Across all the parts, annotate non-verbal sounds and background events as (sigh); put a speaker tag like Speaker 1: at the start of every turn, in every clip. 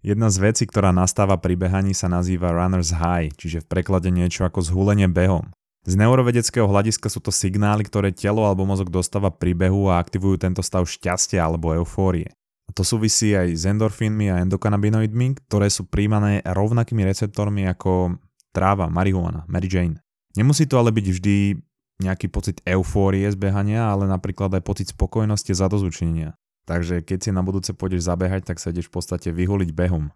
Speaker 1: Jedna z vecí, ktorá nastáva pri behaní sa nazýva runner's high, čiže v preklade niečo ako zhulenie behom. Z neurovedeckého hľadiska sú to signály, ktoré telo alebo mozog dostáva pri behu a aktivujú tento stav šťastia alebo eufórie. A to súvisí aj s endorfínmi a endokanabinoidmi, ktoré sú príjmané rovnakými receptormi ako tráva, marihuana, Mary Jane. Nemusí to ale byť vždy nejaký pocit eufórie z behania, ale napríklad aj pocit spokojnosti a zadozučenia. Takže keď si na budúce pôjdeš zabehať, tak sa ideš v podstate vyhuliť behom.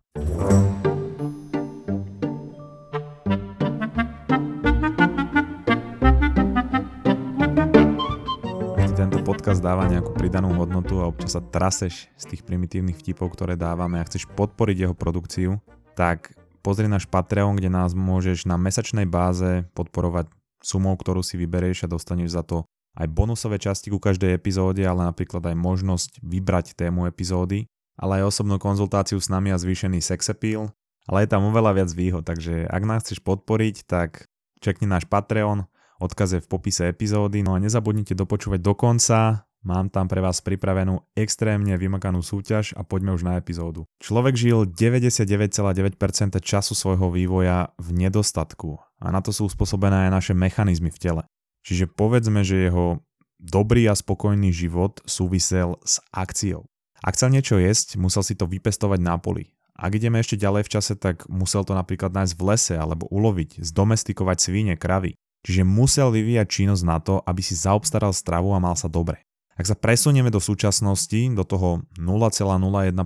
Speaker 1: tento podcast dáva nejakú pridanú hodnotu a občas sa traseš z tých primitívnych vtipov, ktoré dávame a chceš podporiť jeho produkciu, tak pozri náš Patreon, kde nás môžeš na mesačnej báze podporovať sumou, ktorú si vyberieš a dostaneš za to aj bonusové časti ku každej epizóde, ale napríklad aj možnosť vybrať tému epizódy, ale aj osobnú konzultáciu s nami a zvýšený sex appeal, ale je tam oveľa viac výhod, takže ak nás chceš podporiť, tak čekni náš Patreon, odkaz je v popise epizódy, no a nezabudnite dopočúvať do konca, mám tam pre vás pripravenú extrémne vymakanú súťaž a poďme už na epizódu. Človek žil 99,9% času svojho vývoja v nedostatku a na to sú uspôsobené aj naše mechanizmy v tele. Čiže povedzme, že jeho dobrý a spokojný život súvisel s akciou. Ak chcel niečo jesť, musel si to vypestovať na poli. Ak ideme ešte ďalej v čase, tak musel to napríklad nájsť v lese alebo uloviť, zdomestikovať svine, kravy. Čiže musel vyvíjať činnosť na to, aby si zaobstaral stravu a mal sa dobre. Ak sa presunieme do súčasnosti, do toho 0,01%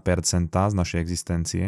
Speaker 1: z našej existencie,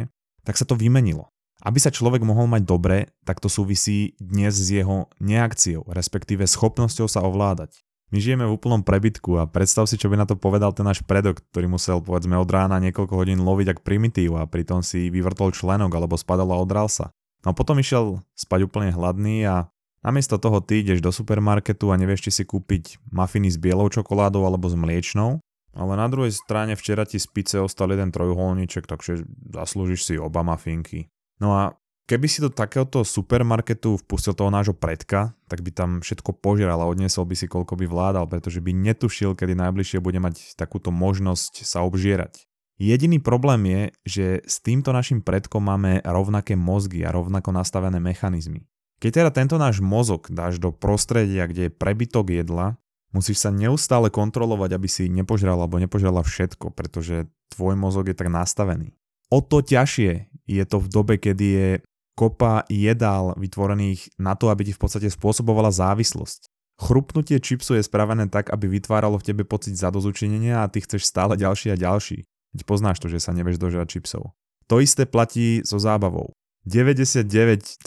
Speaker 1: tak sa to vymenilo. Aby sa človek mohol mať dobre, tak to súvisí dnes s jeho neakciou, respektíve schopnosťou sa ovládať. My žijeme v úplnom prebytku a predstav si, čo by na to povedal ten náš predok, ktorý musel povedzme od rána niekoľko hodín loviť ak primitív a pritom si vyvrtol členok alebo spadal a odral sa. No a potom išiel spať úplne hladný a namiesto toho ty ideš do supermarketu a nevieš, či si kúpiť mafiny s bielou čokoládou alebo s mliečnou, ale na druhej strane včera ti z pice ostal jeden trojuholníček, takže zaslúžiš si oba mafinky. No a keby si do takéhoto supermarketu vpustil toho nášho predka, tak by tam všetko požeral a odniesol by si koľko by vládal, pretože by netušil, kedy najbližšie bude mať takúto možnosť sa obžierať. Jediný problém je, že s týmto našim predkom máme rovnaké mozgy a rovnako nastavené mechanizmy. Keď teda tento náš mozog dáš do prostredia, kde je prebytok jedla, musíš sa neustále kontrolovať, aby si nepožral alebo nepožrala všetko, pretože tvoj mozog je tak nastavený. O to ťažšie je to v dobe, kedy je kopa jedál vytvorených na to, aby ti v podstate spôsobovala závislosť. Chrupnutie čipsu je spravené tak, aby vytváralo v tebe pocit zadozučinenia a ty chceš stále ďalší a ďalší. Veď poznáš to, že sa nevieš dožrať čipsov. To isté platí so zábavou. 99,9%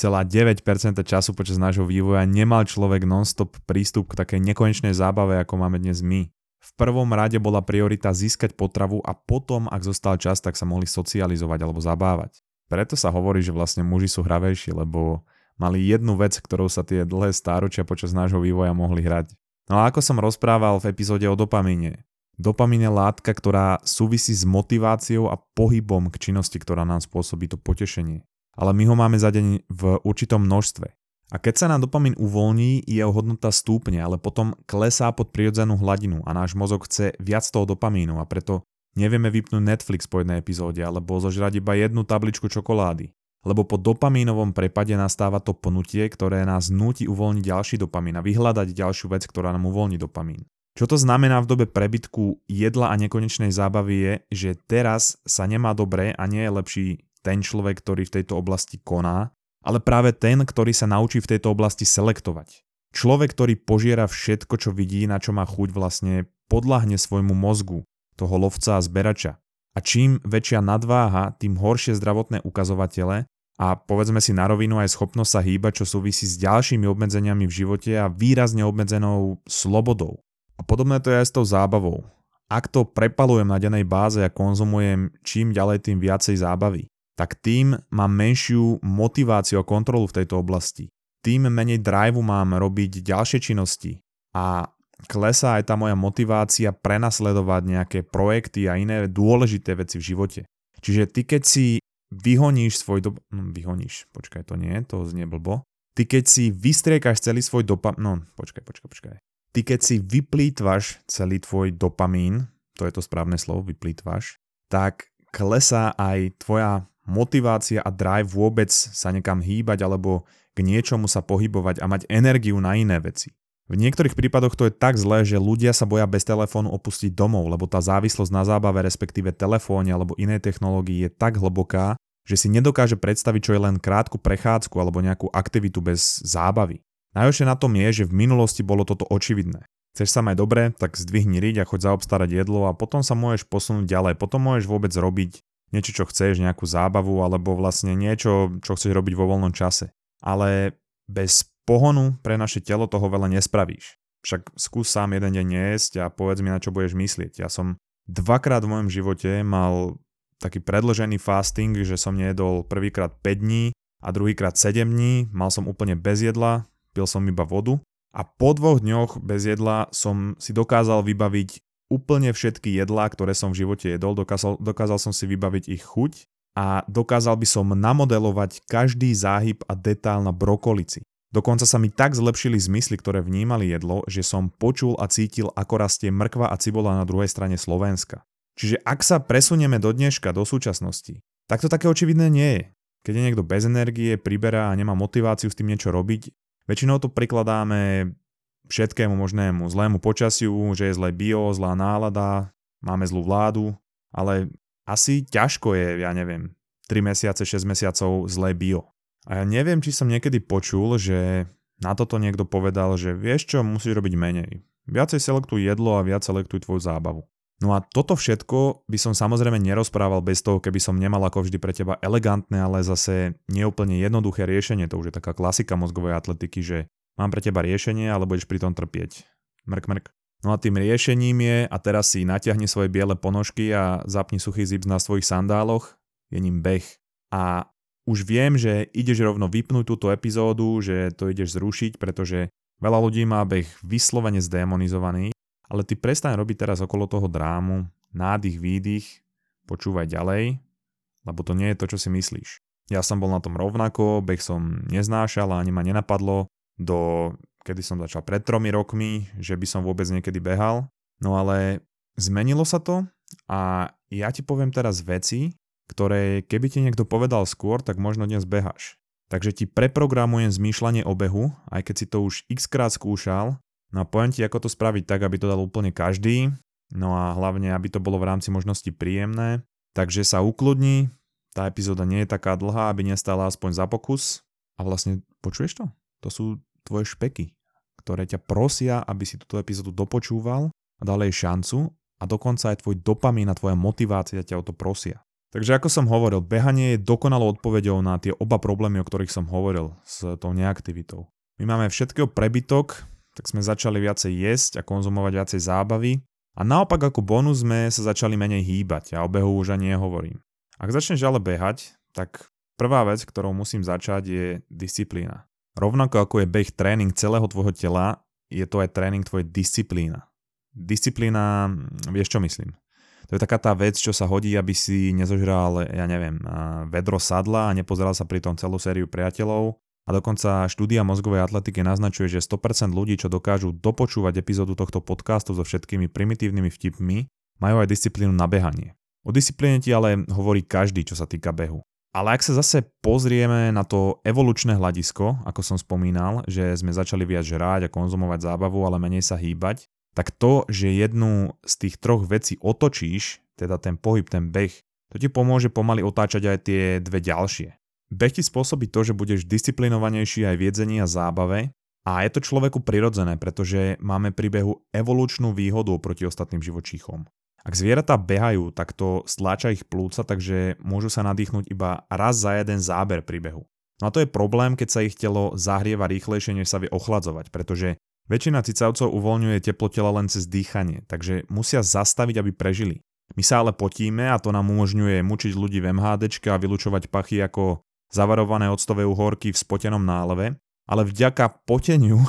Speaker 1: času počas nášho vývoja nemal človek non-stop prístup k takej nekonečnej zábave, ako máme dnes my. V prvom rade bola priorita získať potravu a potom, ak zostal čas, tak sa mohli socializovať alebo zabávať. Preto sa hovorí, že vlastne muži sú hravejší, lebo mali jednu vec, ktorou sa tie dlhé stáročia počas nášho vývoja mohli hrať. No a ako som rozprával v epizóde o dopamíne. Dopamín je látka, ktorá súvisí s motiváciou a pohybom k činnosti, ktorá nám spôsobí to potešenie. Ale my ho máme za deň v určitom množstve. A keď sa nám dopamín uvoľní, jeho hodnota stúpne, ale potom klesá pod prirodzenú hladinu a náš mozog chce viac toho dopamínu a preto Nevieme vypnúť Netflix po jednej epizóde alebo zožrať iba jednu tabličku čokolády. Lebo po dopamínovom prepade nastáva to pnutie, ktoré nás núti uvoľniť ďalší dopamín a vyhľadať ďalšiu vec, ktorá nám uvoľní dopamín. Čo to znamená v dobe prebytku jedla a nekonečnej zábavy je, že teraz sa nemá dobre a nie je lepší ten človek, ktorý v tejto oblasti koná, ale práve ten, ktorý sa naučí v tejto oblasti selektovať. Človek, ktorý požiera všetko, čo vidí, na čo má chuť, vlastne podľahne svojmu mozgu toho lovca a zberača. A čím väčšia nadváha, tým horšie zdravotné ukazovatele a povedzme si na rovinu aj schopnosť sa hýbať, čo súvisí s ďalšími obmedzeniami v živote a výrazne obmedzenou slobodou. A podobné to je aj s tou zábavou. Ak to prepalujem na dennej báze a konzumujem čím ďalej tým viacej zábavy, tak tým mám menšiu motiváciu a kontrolu v tejto oblasti. Tým menej driveu mám robiť ďalšie činnosti a klesá aj tá moja motivácia prenasledovať nejaké projekty a iné dôležité veci v živote. Čiže ty keď si vyhoníš svoj do... No, vyhoníš, počkaj, to nie, to znie blbo. Ty keď si vystriekaš celý svoj dopamín... No, počkaj, počkaj, počkaj. Ty keď si vyplýtvaš celý tvoj dopamín, to je to správne slovo, vyplýtvaš, tak klesá aj tvoja motivácia a drive vôbec sa nekam hýbať alebo k niečomu sa pohybovať a mať energiu na iné veci. V niektorých prípadoch to je tak zlé, že ľudia sa boja bez telefónu opustiť domov, lebo tá závislosť na zábave, respektíve telefóne alebo inej technológii je tak hlboká, že si nedokáže predstaviť, čo je len krátku prechádzku alebo nejakú aktivitu bez zábavy. Najhoršie na tom je, že v minulosti bolo toto očividné. Chceš sa mať dobre, tak zdvihni riť a choď zaobstarať jedlo a potom sa môžeš posunúť ďalej. Potom môžeš vôbec robiť niečo, čo chceš, nejakú zábavu alebo vlastne niečo, čo chceš robiť vo voľnom čase. Ale bez pohonu pre naše telo toho veľa nespravíš. Však skús sám jeden deň jesť a povedz mi, na čo budeš myslieť. Ja som dvakrát v mojom živote mal taký predlžený fasting, že som nejedol prvýkrát 5 dní a druhýkrát 7 dní, mal som úplne bez jedla, pil som iba vodu a po dvoch dňoch bez jedla som si dokázal vybaviť úplne všetky jedlá, ktoré som v živote jedol, dokázal, dokázal som si vybaviť ich chuť a dokázal by som namodelovať každý záhyb a detail na brokolici. Dokonca sa mi tak zlepšili zmysly, ktoré vnímali jedlo, že som počul a cítil, ako rastie mrkva a cibola na druhej strane Slovenska. Čiže ak sa presunieme do dneška, do súčasnosti, tak to také očividné nie je. Keď je niekto bez energie, priberá a nemá motiváciu s tým niečo robiť, väčšinou to prikladáme všetkému možnému, zlému počasiu, že je zlé bio, zlá nálada, máme zlú vládu, ale asi ťažko je, ja neviem, 3 mesiace, 6 mesiacov zlé bio. A ja neviem, či som niekedy počul, že na toto niekto povedal, že vieš čo, musíš robiť menej. Viacej selektuj jedlo a viac selektuj tvoju zábavu. No a toto všetko by som samozrejme nerozprával bez toho, keby som nemal ako vždy pre teba elegantné, ale zase neúplne jednoduché riešenie. To už je taká klasika mozgovej atletiky, že mám pre teba riešenie, ale budeš pri tom trpieť. Mrk, mrk. No a tým riešením je, a teraz si natiahni svoje biele ponožky a zapni suchý zips na svojich sandáloch, je ním beh. A už viem, že ideš rovno vypnúť túto epizódu, že to ideš zrušiť, pretože veľa ľudí má beh vyslovene zdemonizovaný, ale ty prestaň robiť teraz okolo toho drámu, nádych, výdych, počúvaj ďalej, lebo to nie je to, čo si myslíš. Ja som bol na tom rovnako, beh som neznášal a ani ma nenapadlo do, kedy som začal pred tromi rokmi, že by som vôbec niekedy behal. No ale zmenilo sa to a ja ti poviem teraz veci, ktoré keby ti niekto povedal skôr, tak možno dnes behaš. Takže ti preprogramujem zmýšľanie o behu, aj keď si to už x krát skúšal, no a poviem ti, ako to spraviť tak, aby to dal úplne každý, no a hlavne, aby to bolo v rámci možnosti príjemné. Takže sa ukludni, tá epizóda nie je taká dlhá, aby nestala aspoň za pokus. A vlastne, počuješ to? To sú tvoje špeky, ktoré ťa prosia, aby si túto epizódu dopočúval a dal jej šancu a dokonca aj tvoj dopamín a tvoja motivácia ťa o to prosia. Takže ako som hovoril, behanie je dokonalou odpoveďou na tie oba problémy, o ktorých som hovoril s tou neaktivitou. My máme všetkého prebytok, tak sme začali viacej jesť a konzumovať viacej zábavy a naopak ako bonus sme sa začali menej hýbať a o behu už ani nehovorím. Ak začneš ale behať, tak prvá vec, ktorou musím začať je disciplína. Rovnako ako je beh tréning celého tvojho tela, je to aj tréning tvojej disciplína. Disciplína, vieš čo myslím? To je taká tá vec, čo sa hodí, aby si nezožral, ja neviem, vedro sadla a nepozeral sa pri tom celú sériu priateľov. A dokonca štúdia mozgovej atletiky naznačuje, že 100% ľudí, čo dokážu dopočúvať epizódu tohto podcastu so všetkými primitívnymi vtipmi, majú aj disciplínu na behanie. O disciplíne ti ale hovorí každý, čo sa týka behu. Ale ak sa zase pozrieme na to evolučné hľadisko, ako som spomínal, že sme začali viac žrať a konzumovať zábavu, ale menej sa hýbať, tak to, že jednu z tých troch vecí otočíš, teda ten pohyb, ten beh, to ti pomôže pomaly otáčať aj tie dve ďalšie. Beh ti spôsobí to, že budeš disciplinovanejší aj v jedzení a zábave a je to človeku prirodzené, pretože máme pri behu evolučnú výhodu proti ostatným živočíchom. Ak zvieratá behajú, tak to stláča ich plúca, takže môžu sa nadýchnuť iba raz za jeden záber pri behu. No a to je problém, keď sa ich telo zahrieva rýchlejšie, než sa vie ochladzovať, pretože Väčšina cicavcov uvoľňuje teplo tela len cez dýchanie, takže musia zastaviť, aby prežili. My sa ale potíme a to nám umožňuje mučiť ľudí v MHD a vylúčovať pachy ako zavarované octové uhorky v spotenom náleve, ale vďaka poteniu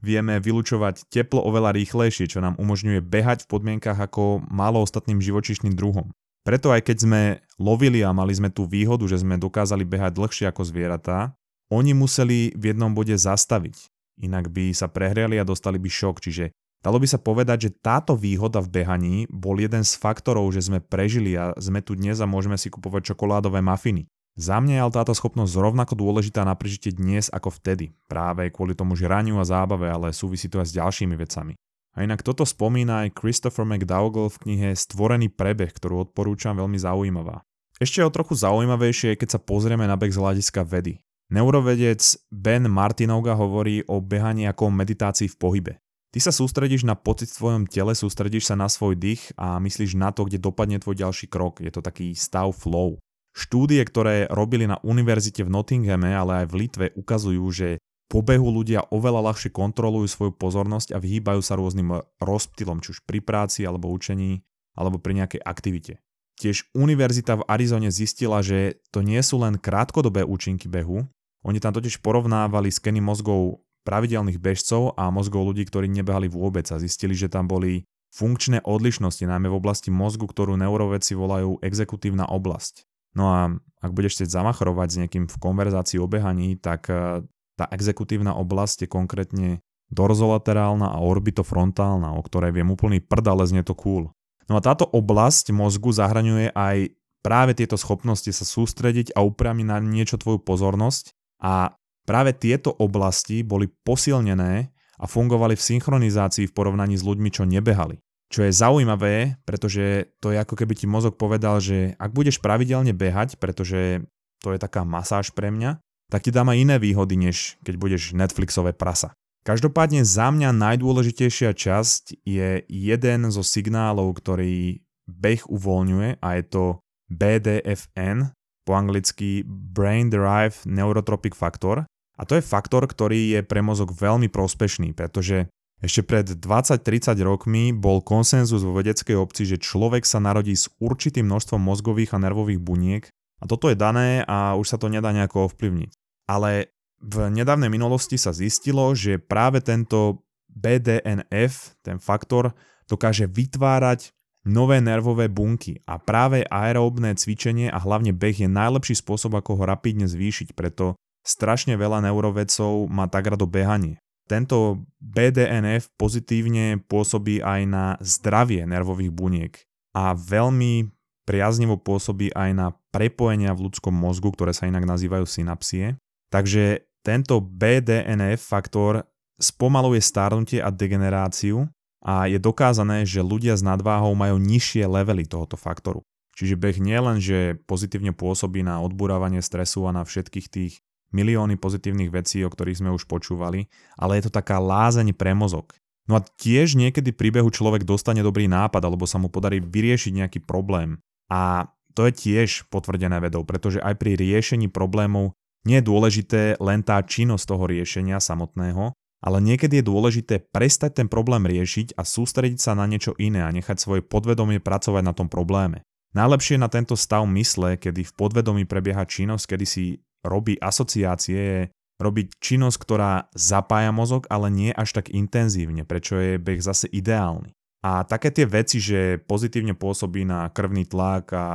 Speaker 1: vieme vylúčovať teplo oveľa rýchlejšie, čo nám umožňuje behať v podmienkach ako málo ostatným živočišným druhom. Preto aj keď sme lovili a mali sme tú výhodu, že sme dokázali behať dlhšie ako zvieratá, oni museli v jednom bode zastaviť inak by sa prehriali a dostali by šok. Čiže dalo by sa povedať, že táto výhoda v behaní bol jeden z faktorov, že sme prežili a sme tu dnes a môžeme si kupovať čokoládové mafiny. Za mňa je ale táto schopnosť rovnako dôležitá na prežitie dnes ako vtedy, práve kvôli tomu žraniu a zábave, ale súvisí to aj s ďalšími vecami. A inak toto spomína aj Christopher McDougall v knihe Stvorený prebeh, ktorú odporúčam veľmi zaujímavá. Ešte o trochu zaujímavejšie keď sa pozrieme na beh z hľadiska vedy. Neurovedec Ben Martinovga hovorí o behaní ako meditácii v pohybe. Ty sa sústredíš na pocit v tvojom tele, sústredíš sa na svoj dých a myslíš na to, kde dopadne tvoj ďalší krok. Je to taký stav flow. Štúdie, ktoré robili na univerzite v Nottinghame, ale aj v Litve, ukazujú, že po behu ľudia oveľa ľahšie kontrolujú svoju pozornosť a vyhýbajú sa rôznym rozptylom, či už pri práci alebo učení, alebo pri nejakej aktivite. Tiež univerzita v Arizone zistila, že to nie sú len krátkodobé účinky behu, oni tam totiž porovnávali skeny mozgov pravidelných bežcov a mozgov ľudí, ktorí nebehali vôbec a zistili, že tam boli funkčné odlišnosti, najmä v oblasti mozgu, ktorú neurovedci volajú exekutívna oblasť. No a ak budeš chcieť zamachrovať s niekým v konverzácii o behaní, tak eh, tá exekutívna oblasť je konkrétne dorzolaterálna a orbitofrontálna, o ktorej viem úplný prd, ale znie to cool. No a táto oblasť mozgu zahraňuje aj práve tieto schopnosti sa sústrediť a upriamiť na niečo tvoju pozornosť a práve tieto oblasti boli posilnené a fungovali v synchronizácii v porovnaní s ľuďmi, čo nebehali. Čo je zaujímavé, pretože to je ako keby ti mozog povedal, že ak budeš pravidelne behať, pretože to je taká masáž pre mňa, tak ti dám aj iné výhody, než keď budeš Netflixové prasa. Každopádne za mňa najdôležitejšia časť je jeden zo signálov, ktorý beh uvoľňuje a je to BDFN, po anglicky Brain Derived Neurotropic Factor. A to je faktor, ktorý je pre mozog veľmi prospešný, pretože ešte pred 20-30 rokmi bol konsenzus vo vedeckej obci, že človek sa narodí s určitým množstvom mozgových a nervových buniek a toto je dané a už sa to nedá nejako ovplyvniť. Ale v nedávnej minulosti sa zistilo, že práve tento BDNF, ten faktor, dokáže vytvárať nové nervové bunky a práve aeróbne cvičenie a hlavne beh je najlepší spôsob, ako ho rapidne zvýšiť, preto strašne veľa neurovedcov má tak rado behanie. Tento BDNF pozitívne pôsobí aj na zdravie nervových buniek a veľmi priaznivo pôsobí aj na prepojenia v ľudskom mozgu, ktoré sa inak nazývajú synapsie. Takže tento BDNF faktor spomaluje starnutie a degeneráciu a je dokázané, že ľudia s nadváhou majú nižšie levely tohoto faktoru. Čiže beh nie len, že pozitívne pôsobí na odburávanie stresu a na všetkých tých milióny pozitívnych vecí, o ktorých sme už počúvali, ale je to taká lázeň pre mozog. No a tiež niekedy pri behu človek dostane dobrý nápad alebo sa mu podarí vyriešiť nejaký problém. A to je tiež potvrdené vedou, pretože aj pri riešení problémov nie je dôležité len tá činnosť toho riešenia samotného, ale niekedy je dôležité prestať ten problém riešiť a sústrediť sa na niečo iné a nechať svoje podvedomie pracovať na tom probléme. Najlepšie na tento stav mysle, kedy v podvedomí prebieha činnosť, kedy si robí asociácie, je robiť činnosť, ktorá zapája mozog, ale nie až tak intenzívne, prečo je beh zase ideálny. A také tie veci, že pozitívne pôsobí na krvný tlak a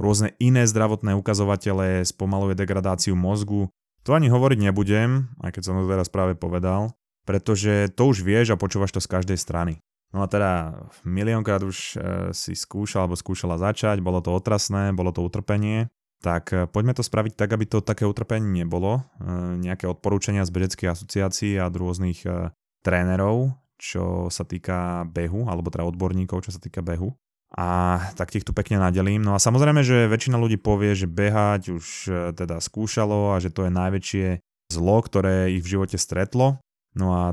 Speaker 1: rôzne iné zdravotné ukazovatele spomaluje degradáciu mozgu, to ani hovoriť nebudem, aj keď som to teraz práve povedal, pretože to už vieš a počúvaš to z každej strany. No a teda miliónkrát už e, si skúšal alebo skúšala začať, bolo to otrasné, bolo to utrpenie, tak e, poďme to spraviť tak, aby to také utrpenie nebolo. E, nejaké odporúčania z bedeckých asociácií a rôznych e, trénerov, čo sa týka behu, alebo teda odborníkov, čo sa týka behu. A tak ich tu pekne nadelím. No a samozrejme, že väčšina ľudí povie, že behať už teda skúšalo a že to je najväčšie zlo, ktoré ich v živote stretlo. No a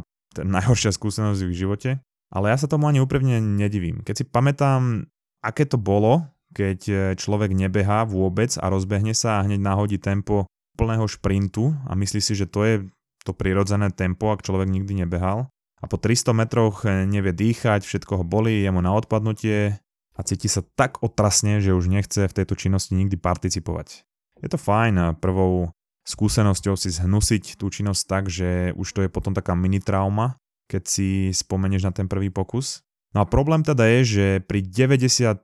Speaker 1: najhoršia skúsenosť v ich živote. Ale ja sa tomu ani úprimne nedivím. Keď si pamätám, aké to bolo, keď e, človek nebehá vôbec a rozbehne sa a hneď nahodí tempo plného šprintu a myslí si, že to je to prirodzené tempo, ak človek nikdy nebehal. A po 300 metroch e, nevie dýchať, všetko ho bolí, je mu na odpadnutie a cíti sa tak otrasne, že už nechce v tejto činnosti nikdy participovať. Je to fajn, prvou skúsenosťou si zhnusiť tú činnosť tak, že už to je potom taká mini trauma, keď si spomenieš na ten prvý pokus. No a problém teda je, že pri 90%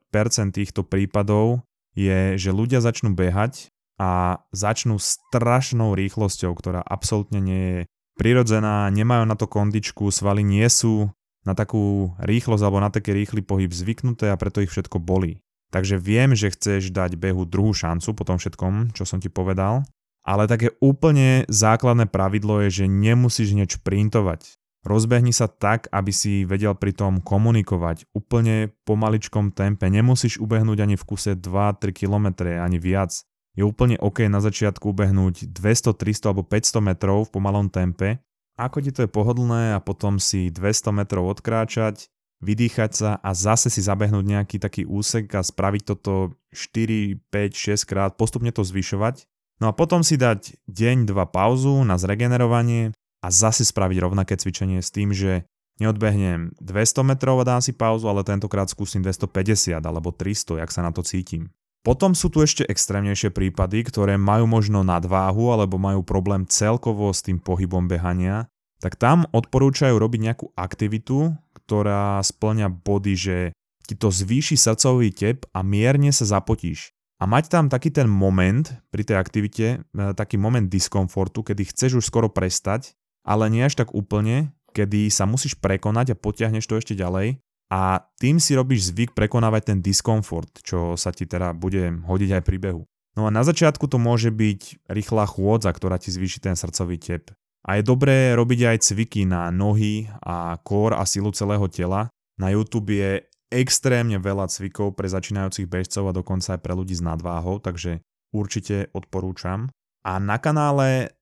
Speaker 1: týchto prípadov je, že ľudia začnú behať a začnú strašnou rýchlosťou, ktorá absolútne nie je prirodzená, nemajú na to kondičku, svaly nie sú na takú rýchlosť alebo na taký rýchly pohyb zvyknuté a preto ich všetko bolí. Takže viem, že chceš dať behu druhú šancu po tom všetkom, čo som ti povedal, ale také úplne základné pravidlo je, že nemusíš hneď šprintovať. Rozbehni sa tak, aby si vedel pri tom komunikovať úplne po maličkom tempe. Nemusíš ubehnúť ani v kuse 2-3 km, ani viac. Je úplne OK na začiatku ubehnúť 200, 300 alebo 500 metrov v pomalom tempe. Ako ti to je pohodlné a potom si 200 metrov odkráčať, vydýchať sa a zase si zabehnúť nejaký taký úsek a spraviť toto 4, 5, 6 krát, postupne to zvyšovať. No a potom si dať deň, dva pauzu na zregenerovanie a zase spraviť rovnaké cvičenie s tým, že neodbehnem 200 metrov a dám si pauzu, ale tentokrát skúsim 250 alebo 300, jak sa na to cítim. Potom sú tu ešte extrémnejšie prípady, ktoré majú možno nadváhu alebo majú problém celkovo s tým pohybom behania, tak tam odporúčajú robiť nejakú aktivitu, ktorá splňa body, že ti to zvýši srdcový tep a mierne sa zapotíš. A mať tam taký ten moment pri tej aktivite, e, taký moment diskomfortu, kedy chceš už skoro prestať, ale nie až tak úplne, kedy sa musíš prekonať a potiahneš to ešte ďalej a tým si robíš zvyk prekonávať ten diskomfort, čo sa ti teda bude hodiť aj pri behu. No a na začiatku to môže byť rýchla chôdza, ktorá ti zvýši ten srdcový tep. A je dobré robiť aj cviky na nohy a kór a silu celého tela. Na YouTube je extrémne veľa cvikov pre začínajúcich bežcov a dokonca aj pre ľudí s nadváhou, takže určite odporúčam. A na kanále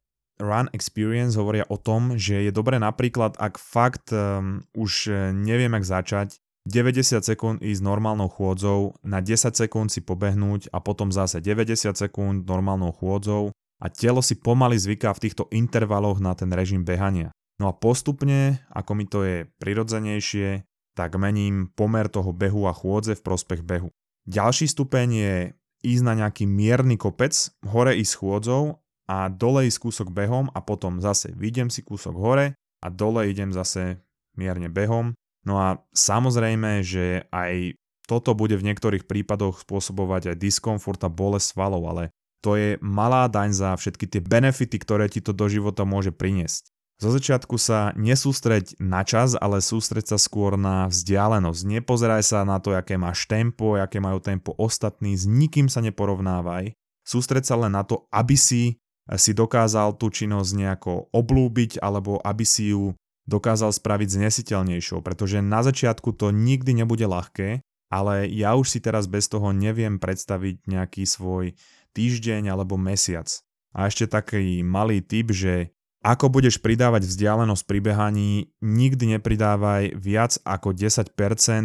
Speaker 1: Run Experience hovoria o tom, že je dobré napríklad, ak fakt um, už neviem, jak začať, 90 sekúnd ísť normálnou chôdzou, na 10 sekúnd si pobehnúť a potom zase 90 sekúnd normálnou chôdzou a telo si pomaly zvyká v týchto intervaloch na ten režim behania. No a postupne, ako mi to je prirodzenejšie, tak mením pomer toho behu a chôdze v prospech behu. Ďalší stupeň je ísť na nejaký mierny kopec, hore ísť chôdzou a dole ísť kúsok behom a potom zase vidiem si kúsok hore a dole idem zase mierne behom. No a samozrejme, že aj toto bude v niektorých prípadoch spôsobovať aj diskomfort a bolesť svalov, ale to je malá daň za všetky tie benefity, ktoré ti to do života môže priniesť. Zo začiatku sa nesústreď na čas, ale sústreď sa skôr na vzdialenosť. Nepozeraj sa na to, aké máš tempo, aké majú tempo ostatní, s nikým sa neporovnávaj. Sústreď sa len na to, aby si si dokázal tú činnosť nejako oblúbiť alebo aby si ju dokázal spraviť znesiteľnejšou, pretože na začiatku to nikdy nebude ľahké, ale ja už si teraz bez toho neviem predstaviť nejaký svoj týždeň alebo mesiac. A ešte taký malý tip, že ako budeš pridávať vzdialenosť pri behaní, nikdy nepridávaj viac ako 10%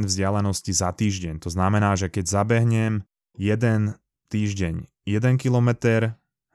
Speaker 1: vzdialenosti za týždeň. To znamená, že keď zabehnem jeden týždeň 1 km,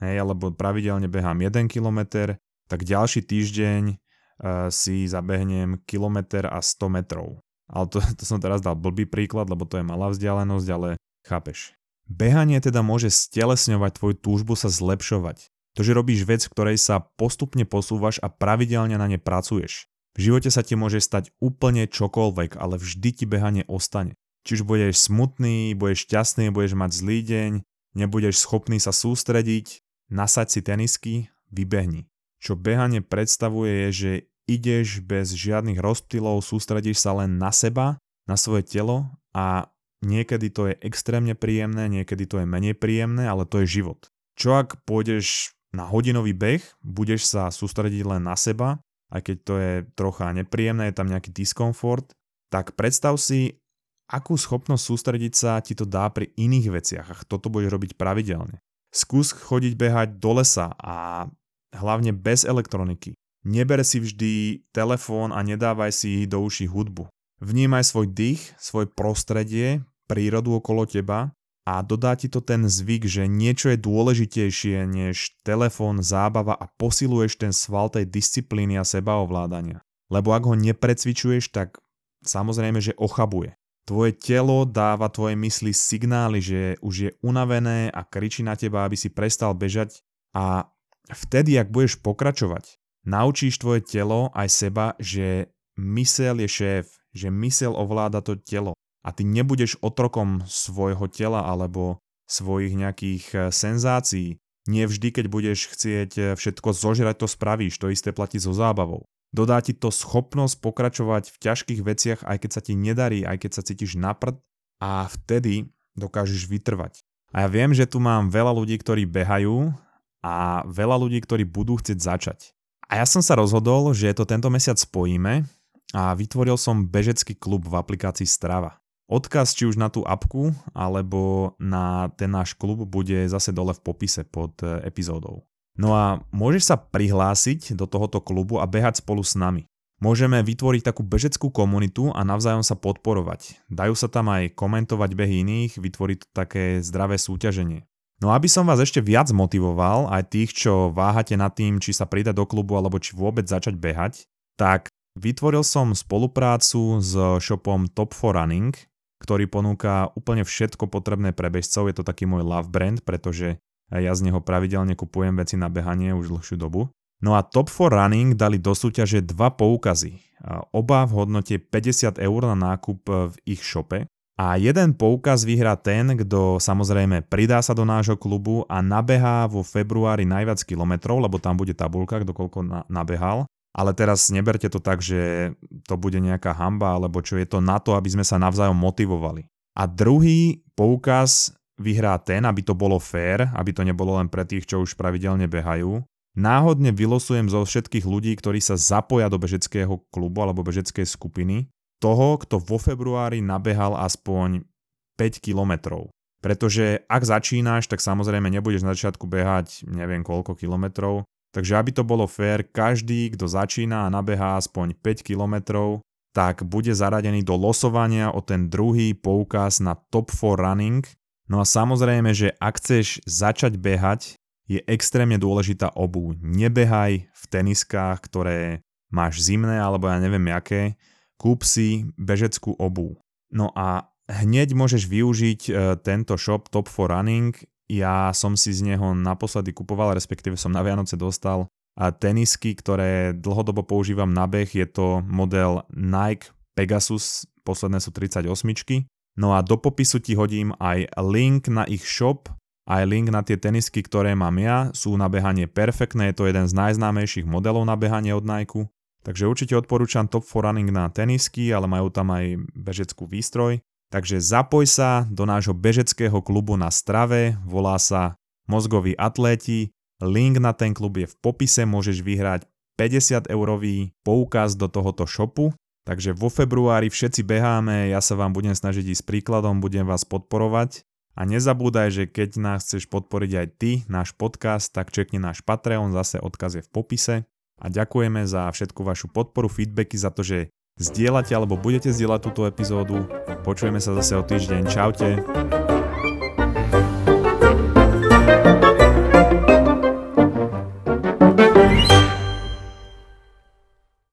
Speaker 1: hej, alebo pravidelne behám 1 km, tak ďalší týždeň uh, si zabehnem kilometr a 100 metrov. Ale to, (laughs) to som teraz dal blbý príklad, lebo to je malá vzdialenosť, ale chápeš. Behanie teda môže stelesňovať tvoju túžbu sa zlepšovať. To, že robíš vec, v ktorej sa postupne posúvaš a pravidelne na ne pracuješ. V živote sa ti môže stať úplne čokoľvek, ale vždy ti behanie ostane. Či už budeš smutný, budeš šťastný, budeš mať zlý deň, nebudeš schopný sa sústrediť, nasaď si tenisky, vybehni. Čo behanie predstavuje je, že ideš bez žiadnych rozptylov, sústredíš sa len na seba, na svoje telo a Niekedy to je extrémne príjemné, niekedy to je menej príjemné, ale to je život. Čo ak pôjdeš na hodinový beh, budeš sa sústrediť len na seba, aj keď to je trocha nepríjemné, je tam nejaký diskomfort, tak predstav si, akú schopnosť sústrediť sa ti to dá pri iných veciach, ak toto budeš robiť pravidelne. Skús chodiť behať do lesa a hlavne bez elektroniky. Neber si vždy telefón a nedávaj si do uší hudbu. Vnímaj svoj dých, svoj prostredie, prírodu okolo teba a dodá ti to ten zvyk, že niečo je dôležitejšie než telefón, zábava a posiluješ ten sval tej disciplíny a sebaovládania. Lebo ak ho neprecvičuješ, tak samozrejme, že ochabuje. Tvoje telo dáva tvoje mysli signály, že už je unavené a kričí na teba, aby si prestal bežať a vtedy, ak budeš pokračovať, naučíš tvoje telo aj seba, že mysel je šéf, že mysel ovláda to telo a ty nebudeš otrokom svojho tela alebo svojich nejakých eh, senzácií. Nie vždy, keď budeš chcieť eh, všetko zožrať, to spravíš, to isté platí so zábavou. Dodá ti to schopnosť pokračovať v ťažkých veciach, aj keď sa ti nedarí, aj keď sa cítiš naprd a vtedy dokážeš vytrvať. A ja viem, že tu mám veľa ľudí, ktorí behajú a veľa ľudí, ktorí budú chcieť začať. A ja som sa rozhodol, že to tento mesiac spojíme a vytvoril som bežecký klub v aplikácii Strava. Odkaz či už na tú apku alebo na ten náš klub bude zase dole v popise pod epizódou. No a môžeš sa prihlásiť do tohoto klubu a behať spolu s nami. Môžeme vytvoriť takú bežeckú komunitu a navzájom sa podporovať. Dajú sa tam aj komentovať behy iných, vytvoriť to také zdravé súťaženie. No aby som vás ešte viac motivoval, aj tých, čo váhate nad tým, či sa pridať do klubu alebo či vôbec začať behať, tak vytvoril som spoluprácu s shopom Top for Running, ktorý ponúka úplne všetko potrebné pre bežcov. Je to taký môj love brand, pretože ja z neho pravidelne kupujem veci na behanie už dlhšiu dobu. No a Top 4 Running dali do súťaže dva poukazy. Oba v hodnote 50 eur na nákup v ich shope. A jeden poukaz vyhrá ten, kto samozrejme pridá sa do nášho klubu a nabehá vo februári najviac kilometrov, lebo tam bude tabulka, kto koľko na- nabehal. Ale teraz neberte to tak, že to bude nejaká hamba, alebo čo je to na to, aby sme sa navzájom motivovali. A druhý poukaz vyhrá ten, aby to bolo fér, aby to nebolo len pre tých, čo už pravidelne behajú. Náhodne vylosujem zo všetkých ľudí, ktorí sa zapoja do bežeckého klubu alebo bežeckej skupiny, toho, kto vo februári nabehal aspoň 5 kilometrov. Pretože ak začínaš, tak samozrejme nebudeš na začiatku behať neviem koľko kilometrov, Takže aby to bolo fér, každý, kto začína a nabehá aspoň 5 km, tak bude zaradený do losovania o ten druhý poukaz na Top 4 Running. No a samozrejme, že ak chceš začať behať, je extrémne dôležitá obu. Nebehaj v teniskách, ktoré máš zimné alebo ja neviem aké. Kúp si bežeckú obu. No a hneď môžeš využiť e, tento shop Top 4 Running ja som si z neho naposledy kupoval, respektíve som na Vianoce dostal a tenisky, ktoré dlhodobo používam na beh. Je to model Nike Pegasus, posledné sú 38. No a do popisu ti hodím aj link na ich shop, aj link na tie tenisky, ktoré mám ja. Sú na behanie perfektné, je to jeden z najznámejších modelov na behanie od Nike. Takže určite odporúčam Top for Running na tenisky, ale majú tam aj bežeckú výstroj. Takže zapoj sa do nášho bežeckého klubu na Strave, volá sa Mozgoví atléti, link na ten klub je v popise, môžeš vyhrať 50 eurový poukaz do tohoto shopu, takže vo februári všetci beháme, ja sa vám budem snažiť ísť príkladom, budem vás podporovať a nezabúdaj, že keď nás chceš podporiť aj ty, náš podcast, tak čekni náš Patreon, zase odkaz je v popise a ďakujeme za všetku vašu podporu, feedbacky, za to, že zdieľate alebo budete zdieľať túto epizódu. Počujeme sa zase o týždeň. Čaute.